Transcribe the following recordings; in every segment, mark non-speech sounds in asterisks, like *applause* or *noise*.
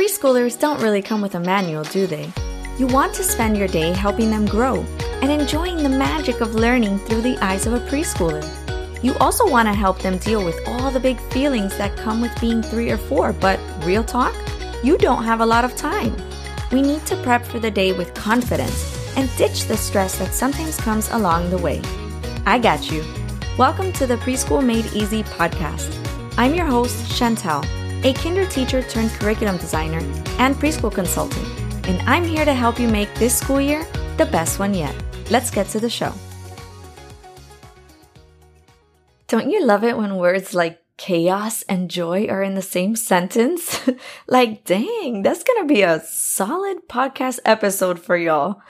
Preschoolers don't really come with a manual, do they? You want to spend your day helping them grow and enjoying the magic of learning through the eyes of a preschooler. You also want to help them deal with all the big feelings that come with being three or four, but real talk, you don't have a lot of time. We need to prep for the day with confidence and ditch the stress that sometimes comes along the way. I got you. Welcome to the Preschool Made Easy podcast. I'm your host, Chanty, a kinder teacher turned curriculum designer and preschool consultant, and I'm here to help you make this school year the best one yet. Let's get to the show. Don't you love it when words like chaos and joy are in the same sentence? *laughs* like, dang, that's gonna be a solid podcast episode for y'all.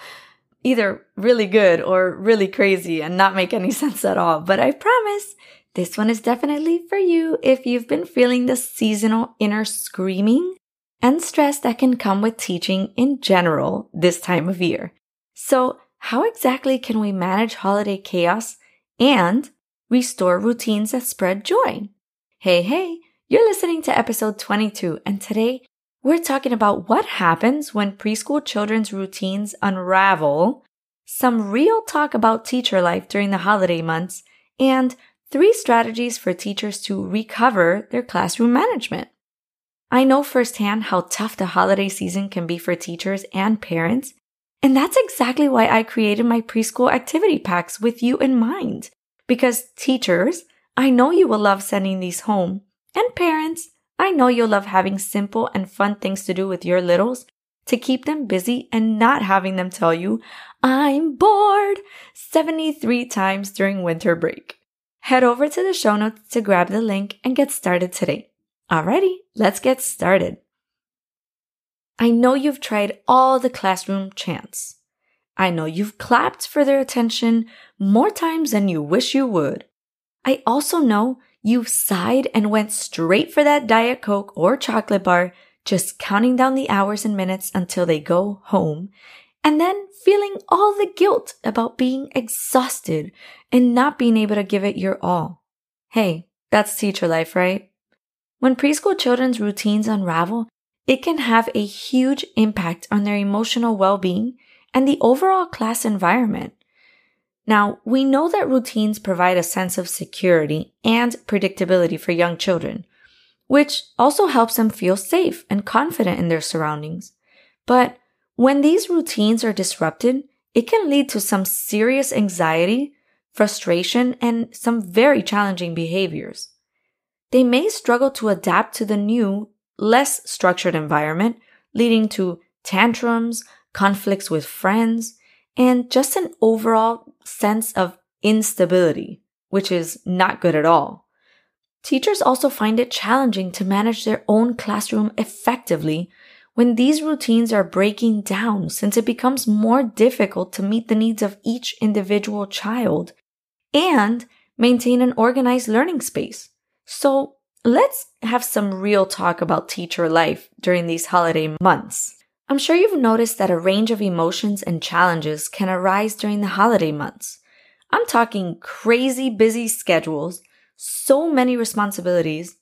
Either really good or really crazy and not make any *laughs* sense at all. But I promise this one is definitely for you if you've been feeling the seasonal inner screaming and stress that can come with teaching in general this time of year. So, how exactly can we manage holiday chaos and restore routines that spread joy. Hey, hey, you're listening to episode 22, and today we're talking about what happens when preschool children's routines unravel, some real talk about teacher life during the holiday months, and three strategies for teachers to recover their classroom management. I know firsthand how tough the holiday season can be for teachers and parents, and that's exactly why I created my preschool activity packs with you in mind. Because teachers, I know you will love sending these home. And parents, I know you'll love having simple and fun things to do with your littles to keep them busy and not having them tell you, I'm bored 73 times during winter break. Head over to the show notes to grab the link and get started today. Alrighty, let's get started. I know you've tried all the classroom chants. I know you've clapped for their attention more times than you wish you would. I also know you've sighed and went straight for that Diet Coke or chocolate bar, just counting down the hours and minutes until they go home, and then feeling all the guilt about being exhausted and not being able to give it your all. Hey, that's teacher life, right? When preschool children's routines unravel, it can have a huge impact on their emotional well-being and the overall class environment. Now, we know that routines provide a sense of security and predictability for young children, which also helps them feel safe and confident in their surroundings. But when these routines are disrupted, it can lead to some serious anxiety, frustration, and some very challenging behaviors. They may struggle to adapt to the new, less structured environment, leading to tantrums, conflicts with friends, and just an overall sense of instability, which is not good at all. Teachers also find it challenging to manage their own classroom effectively when these routines are breaking down since it becomes more difficult to meet the needs of each individual child and maintain an organized learning space. So let's have some real talk about teacher life during these holiday months. I'm sure you've noticed that a range of emotions and challenges can arise during the holiday months. I'm talking crazy busy schedules, so many responsibilities,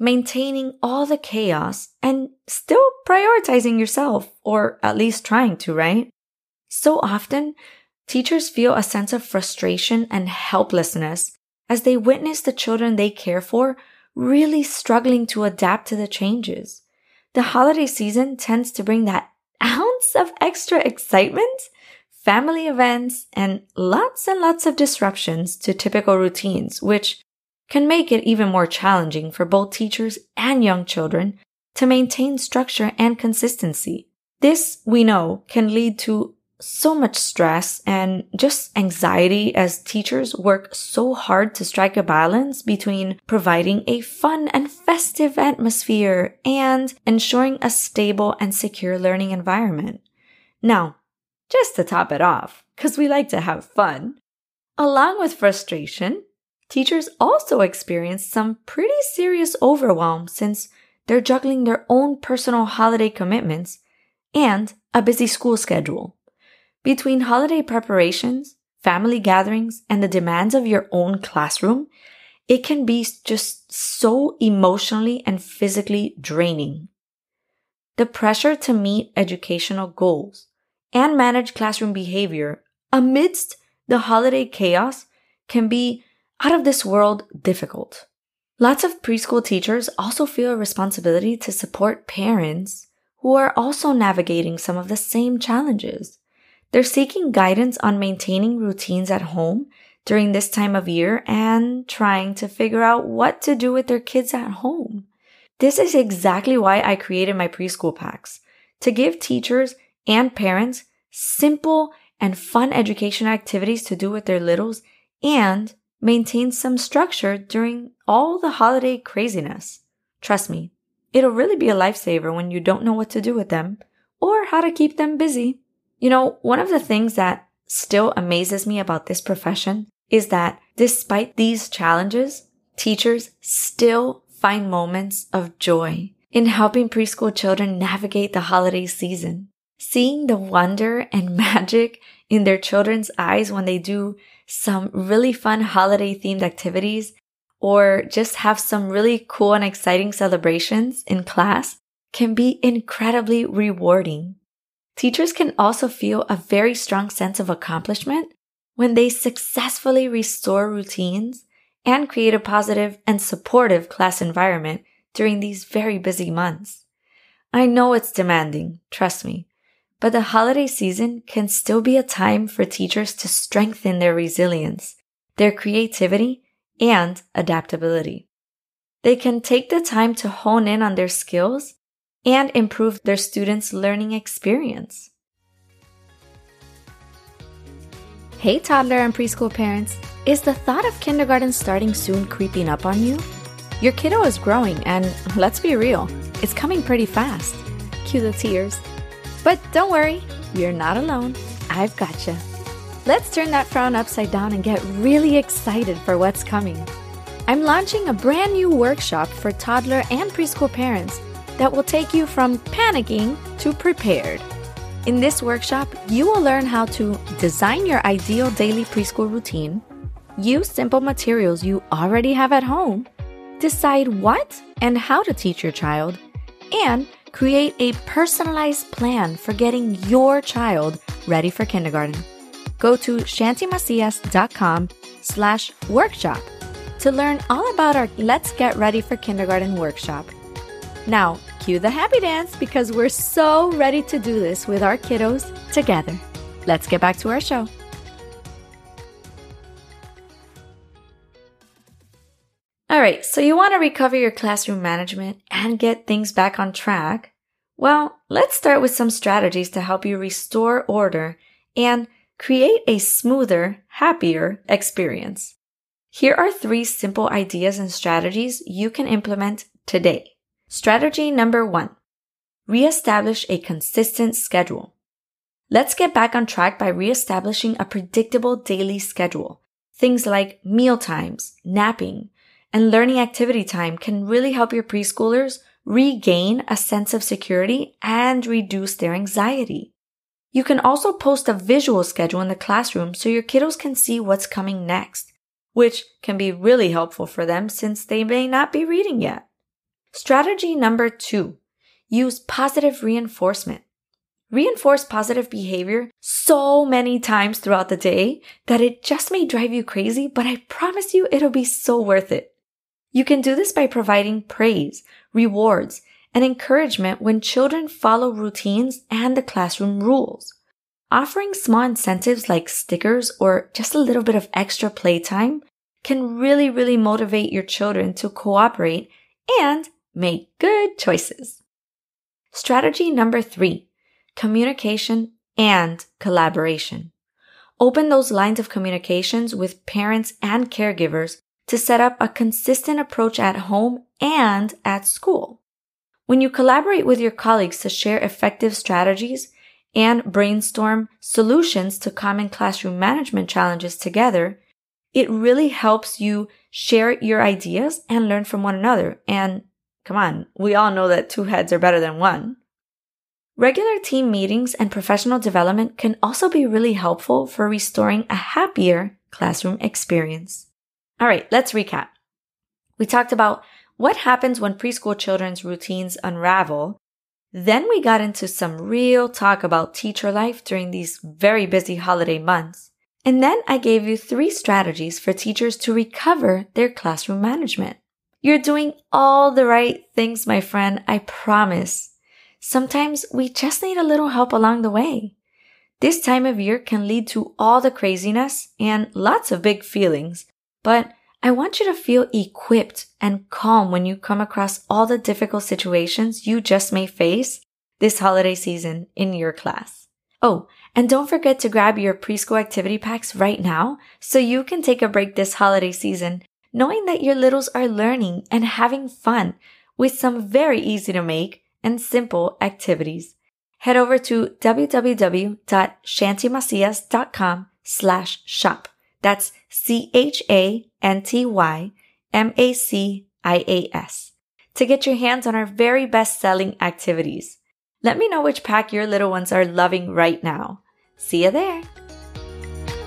maintaining all the chaos, and still prioritizing yourself, or at least trying to, right? So often, teachers feel a sense of frustration and helplessness as they witness the children they care for really struggling to adapt to the changes. The holiday season tends to bring that *laughs* ounce of extra excitement, family events, and lots and lots of disruptions to typical routines, which can make it even more challenging for both teachers and young children to maintain structure and consistency. This, we know, can lead to so much stress and just anxiety as teachers work so hard to strike a balance between providing a fun and festive atmosphere and ensuring a stable and secure learning environment. Now, just to top it off, because we like to have fun, along with frustration, teachers also experience some pretty serious overwhelm since they're juggling their own personal holiday commitments and a busy school schedule. Between holiday preparations, family gatherings, and the demands of your own classroom, it can be just so emotionally and physically draining. the pressure to meet educational goals and manage classroom behavior amidst the holiday chaos can be out of this world difficult. Lots of preschool teachers also feel a responsibility to support parents who are also navigating some of the same challenges. They're seeking guidance on maintaining routines at home during this time of year and trying to figure out what to do with their kids at home. This is exactly why I created my preschool packs to give teachers and parents simple and fun education activities to do with their littles and maintain some structure during all the holiday craziness. Trust me, it'll really be a lifesaver when you don't know what to do with them or how to keep them busy. You know, one of the things that still amazes me about this profession is that despite these challenges, teachers still find moments of joy in helping preschool children navigate the holiday season. Seeing the wonder and *laughs* magic in their children's eyes when they do some really fun holiday themed activities or just have some really cool and exciting celebrations in class can be incredibly rewarding. Teachers can also feel a very strong sense of accomplishment when they successfully restore routines and create a positive and supportive class environment during these very busy months. I know it's demanding, trust me, but the holiday season can still be a time for teachers to strengthen their resilience, their creativity, and adaptability. They can take the time to hone in on their skills and improve their students' learning experience. Hey, toddler and preschool parents. Is the thought of kindergarten starting soon creeping up on you? Your kiddo is growing, and let's be real, it's coming pretty fast. Cue the tears. But don't worry, you're not alone. I've got gotcha. Let's turn that frown upside down and get really excited for what's coming. I'm launching a brand new workshop for toddler and preschool parents that will take you from panicking to prepared. In this workshop, you will learn how to design your ideal daily preschool routine, use simple materials you already have at home, decide what and how to teach your child, and create a personalized plan for getting your child ready for kindergarten. Go to chantymacias.com slash workshop to learn all about our Let's Get Ready for Kindergarten workshop. Now, cue the happy dance because we're so ready to do this with our kiddos together. Let's get back to our show. All right, so you want to recover your classroom management and get things back on track? Well, let's start with some strategies to help you restore order and create a smoother, happier experience. Here are three simple ideas and strategies you can implement today. Strategy number one. Reestablish a consistent schedule. Let's get back on track by reestablishing a predictable daily schedule. Things like meal times, napping, and learning activity time can really help your preschoolers regain a sense of security and reduce their anxiety. You can also post a visual schedule in the classroom so your kiddos can see what's coming next, which can be really helpful for them since they may not be reading yet. Strategy number two, use positive reinforcement. Reinforce positive behavior so many times throughout the day that it just may drive you crazy, but I promise you it'll be so worth it. You can do this by providing praise, rewards, and encouragement when children follow routines and the classroom rules. Offering small incentives like stickers or just a little bit of extra playtime can really, really motivate your children to cooperate and Make good choices. Strategy number three, communication and collaboration. Open those lines of communications with parents and caregivers to set up a consistent approach at home and at school. When you collaborate with your colleagues to share effective strategies and brainstorm solutions to common classroom management challenges together, it really helps you share your ideas and learn from one another and Come on, we all know that two heads are better than one. Regular team meetings and professional development can also be really helpful for restoring a happier classroom experience. All right, let's recap. We talked about what happens when preschool children's routines unravel Then we got into some real talk about teacher life during these very busy holiday months. And then I gave you three strategies for teachers to recover their classroom management. You're doing all the right things, my friend, I promise. Sometimes we just need a little help along the way. This time of year can lead to all the craziness and lots of big feelings, but I want you to feel equipped and calm when you come across all the difficult situations you just may face this holiday season in your class. Oh, and don't forget to grab your preschool activity packs right now so you can take a break this holiday season knowing that your littles are learning and having fun with some very easy to make and simple activities. Head over to www.chantymacias.com slash shop. That's C-H-A-N-T-Y-M-A-C-I-A-S to get your hands on our very best selling activities. Let me know which pack your little ones are loving right now. See you there.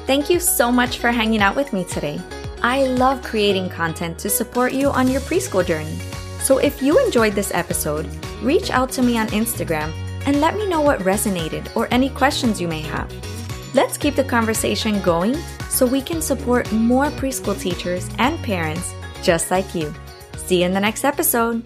Thank you so much for hanging out with me today. I love creating content to support you on your preschool journey. So if you enjoyed this episode, reach out to me on Instagram and let me know what resonated or any questions you may have. Let's keep the conversation going so we can support more preschool teachers and parents just like you. See you in the next episode.